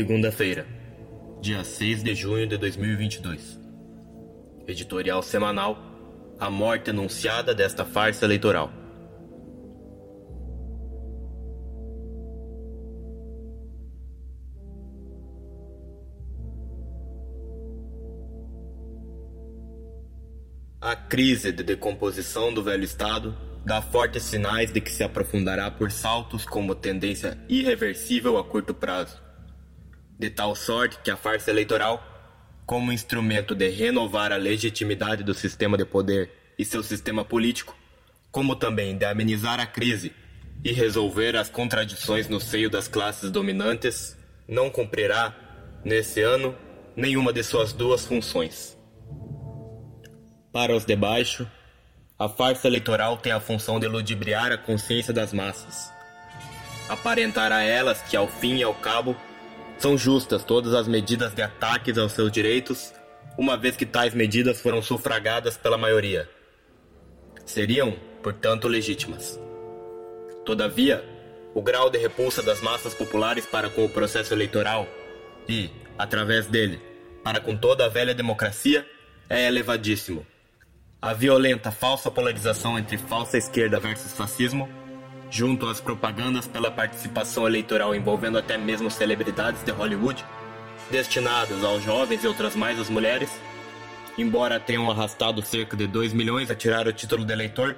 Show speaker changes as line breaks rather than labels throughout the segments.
Segunda-feira, dia 6 de junho de 2022. Editorial semanal A morte anunciada desta farsa eleitoral. A crise de decomposição do velho Estado dá fortes sinais de que se aprofundará por saltos como tendência irreversível a curto prazo de tal sorte que a farsa eleitoral, como instrumento de renovar a legitimidade do sistema de poder e seu sistema político, como também de amenizar a crise e resolver as contradições no seio das classes dominantes, não cumprirá, nesse ano, nenhuma de suas duas funções. Para os de baixo, a farsa eleitoral tem a função de ludibriar a consciência das massas, aparentar a elas que, ao fim e ao cabo, são justas todas as medidas de ataques aos seus direitos, uma vez que tais medidas foram sufragadas pela maioria. Seriam, portanto, legítimas. Todavia, o grau de repulsa das massas populares para com o processo eleitoral e, através dele, para com toda a velha democracia é elevadíssimo. A violenta falsa polarização entre falsa esquerda versus fascismo junto às propagandas pela participação eleitoral envolvendo até mesmo celebridades de Hollywood, destinadas aos jovens e outras mais às mulheres, embora tenham arrastado cerca de 2 milhões a tirar o título de eleitor,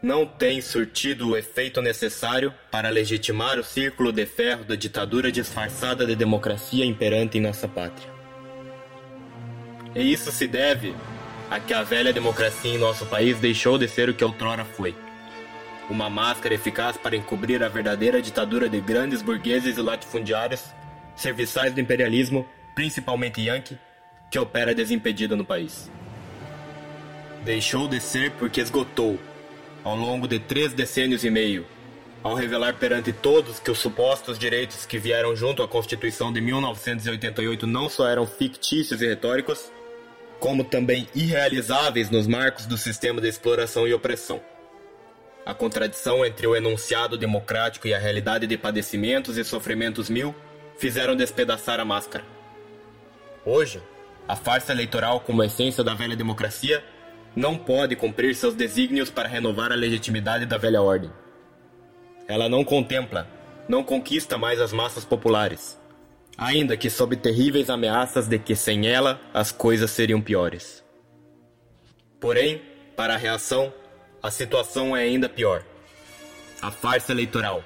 não tem surtido o efeito necessário para legitimar o círculo de ferro da ditadura disfarçada de democracia imperante em nossa pátria. E isso se deve a que a velha democracia em nosso país deixou de ser o que outrora foi uma máscara eficaz para encobrir a verdadeira ditadura de grandes burgueses e latifundiários, serviçais do imperialismo, principalmente Yankee, que opera desimpedida no país. Deixou de ser porque esgotou, ao longo de três decênios e meio, ao revelar perante todos que os supostos direitos que vieram junto à Constituição de 1988 não só eram fictícios e retóricos, como também irrealizáveis nos marcos do sistema de exploração e opressão. A contradição entre o enunciado democrático e a realidade de padecimentos e sofrimentos mil fizeram despedaçar a máscara. Hoje, a farsa eleitoral, como essência da velha democracia, não pode cumprir seus desígnios para renovar a legitimidade da velha ordem. Ela não contempla, não conquista mais as massas populares, ainda que sob terríveis ameaças de que sem ela as coisas seriam piores. Porém, para a reação, a situação é ainda pior. A farsa eleitoral.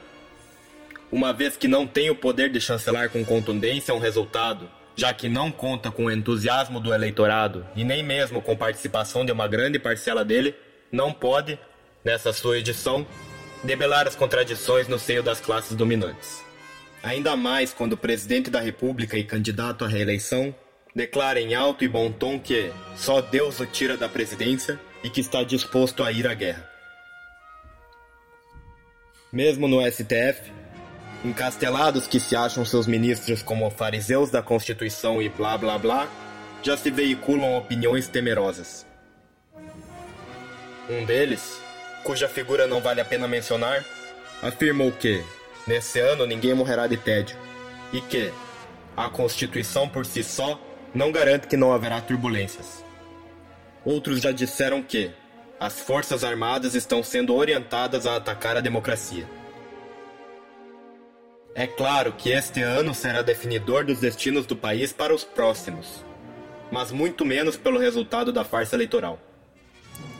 Uma vez que não tem o poder de chancelar com contundência um resultado, já que não conta com o entusiasmo do eleitorado e nem mesmo com participação de uma grande parcela dele, não pode, nessa sua edição, debelar as contradições no seio das classes dominantes. Ainda mais quando o presidente da República e candidato à reeleição declara em alto e bom tom que só Deus o tira da presidência e que está disposto a ir à guerra. Mesmo no STF, encastelados que se acham seus ministros como fariseus da Constituição e blá blá blá, já se veiculam opiniões temerosas. Um deles, cuja figura não vale a pena mencionar, afirmou que, nesse ano, ninguém morrerá de tédio e que a Constituição por si só não garante que não haverá turbulências. Outros já disseram que, as Forças Armadas estão sendo orientadas a atacar a democracia. É claro que este ano será definidor dos destinos do país para os próximos, mas muito menos pelo resultado da farsa eleitoral.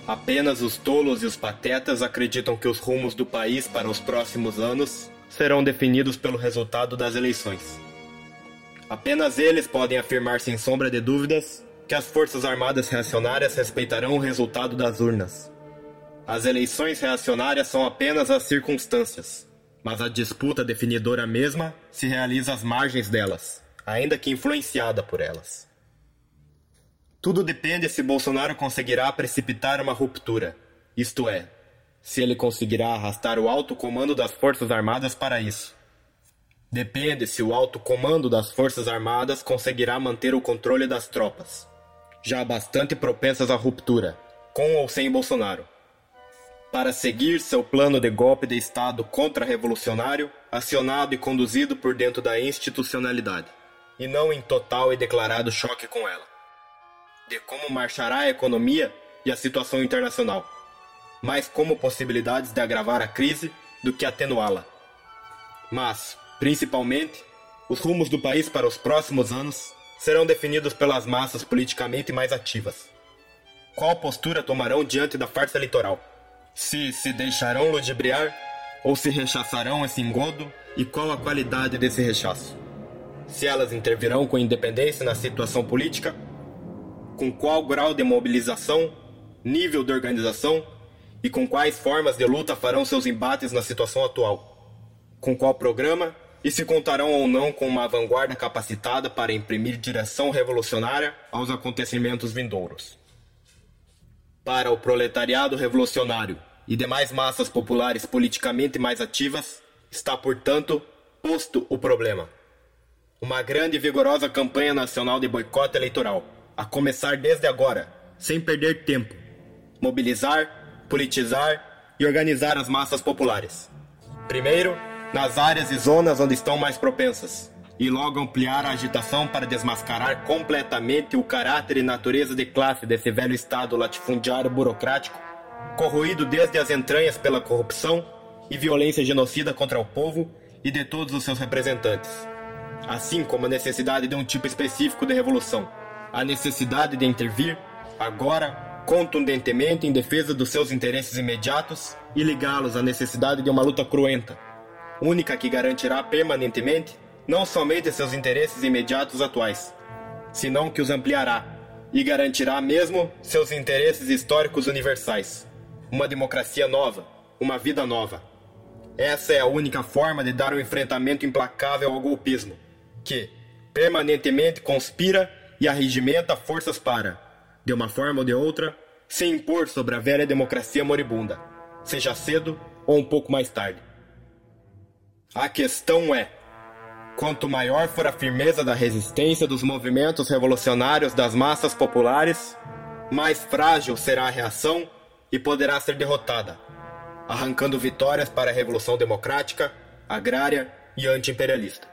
Apenas os tolos e os patetas acreditam que os rumos do país para os próximos anos serão definidos pelo resultado das eleições. Apenas eles podem afirmar sem sombra de dúvidas que as Forças Armadas reacionárias respeitarão o resultado das urnas. As eleições reacionárias são apenas as circunstâncias, mas a disputa definidora mesma se realiza às margens delas, ainda que influenciada por elas. Tudo depende se Bolsonaro conseguirá precipitar uma ruptura, isto é, se ele conseguirá arrastar o alto comando das Forças Armadas para isso. Depende se o alto comando das Forças Armadas conseguirá manter o controle das tropas, já bastante propensas à ruptura, com ou sem Bolsonaro para seguir seu plano de golpe de Estado contra-revolucionário, acionado e conduzido por dentro da institucionalidade, e não em total e declarado choque com ela. De como marchará a economia e a situação internacional, mais como possibilidades de agravar a crise do que atenuá-la. Mas, principalmente, os rumos do país para os próximos anos serão definidos pelas massas politicamente mais ativas. Qual postura tomarão diante da farsa eleitoral? se se deixarão ludibriar ou se rechaçarão esse engodo e qual a qualidade desse rechaço. Se elas intervirão com independência na situação política, com qual grau de mobilização, nível de organização e com quais formas de luta farão seus embates na situação atual, com qual programa e se contarão ou não com uma vanguarda capacitada para imprimir direção revolucionária aos acontecimentos vindouros para o proletariado revolucionário e demais massas populares politicamente mais ativas, está, portanto, posto o problema. Uma grande e vigorosa campanha nacional de boicote eleitoral, a começar desde agora, sem perder tempo. Mobilizar, politizar e organizar as massas populares. Primeiro, nas áreas e zonas onde estão mais propensas, e logo ampliar a agitação para desmascarar completamente o caráter e natureza de classe desse velho Estado latifundiário burocrático, corroído desde as entranhas pela corrupção e violência genocida contra o povo e de todos os seus representantes. Assim como a necessidade de um tipo específico de revolução, a necessidade de intervir, agora, contundentemente em defesa dos seus interesses imediatos e ligá-los à necessidade de uma luta cruenta, única que garantirá permanentemente não somente seus interesses imediatos atuais, senão que os ampliará e garantirá mesmo seus interesses históricos universais. Uma democracia nova, uma vida nova. Essa é a única forma de dar um enfrentamento implacável ao golpismo, que permanentemente conspira e arregimenta forças para, de uma forma ou de outra, se impor sobre a velha democracia moribunda, seja cedo ou um pouco mais tarde. A questão é: Quanto maior for a firmeza da resistência dos movimentos revolucionários das massas populares, mais frágil será a reação e poderá ser derrotada, arrancando vitórias para a revolução democrática, agrária e anti-imperialista.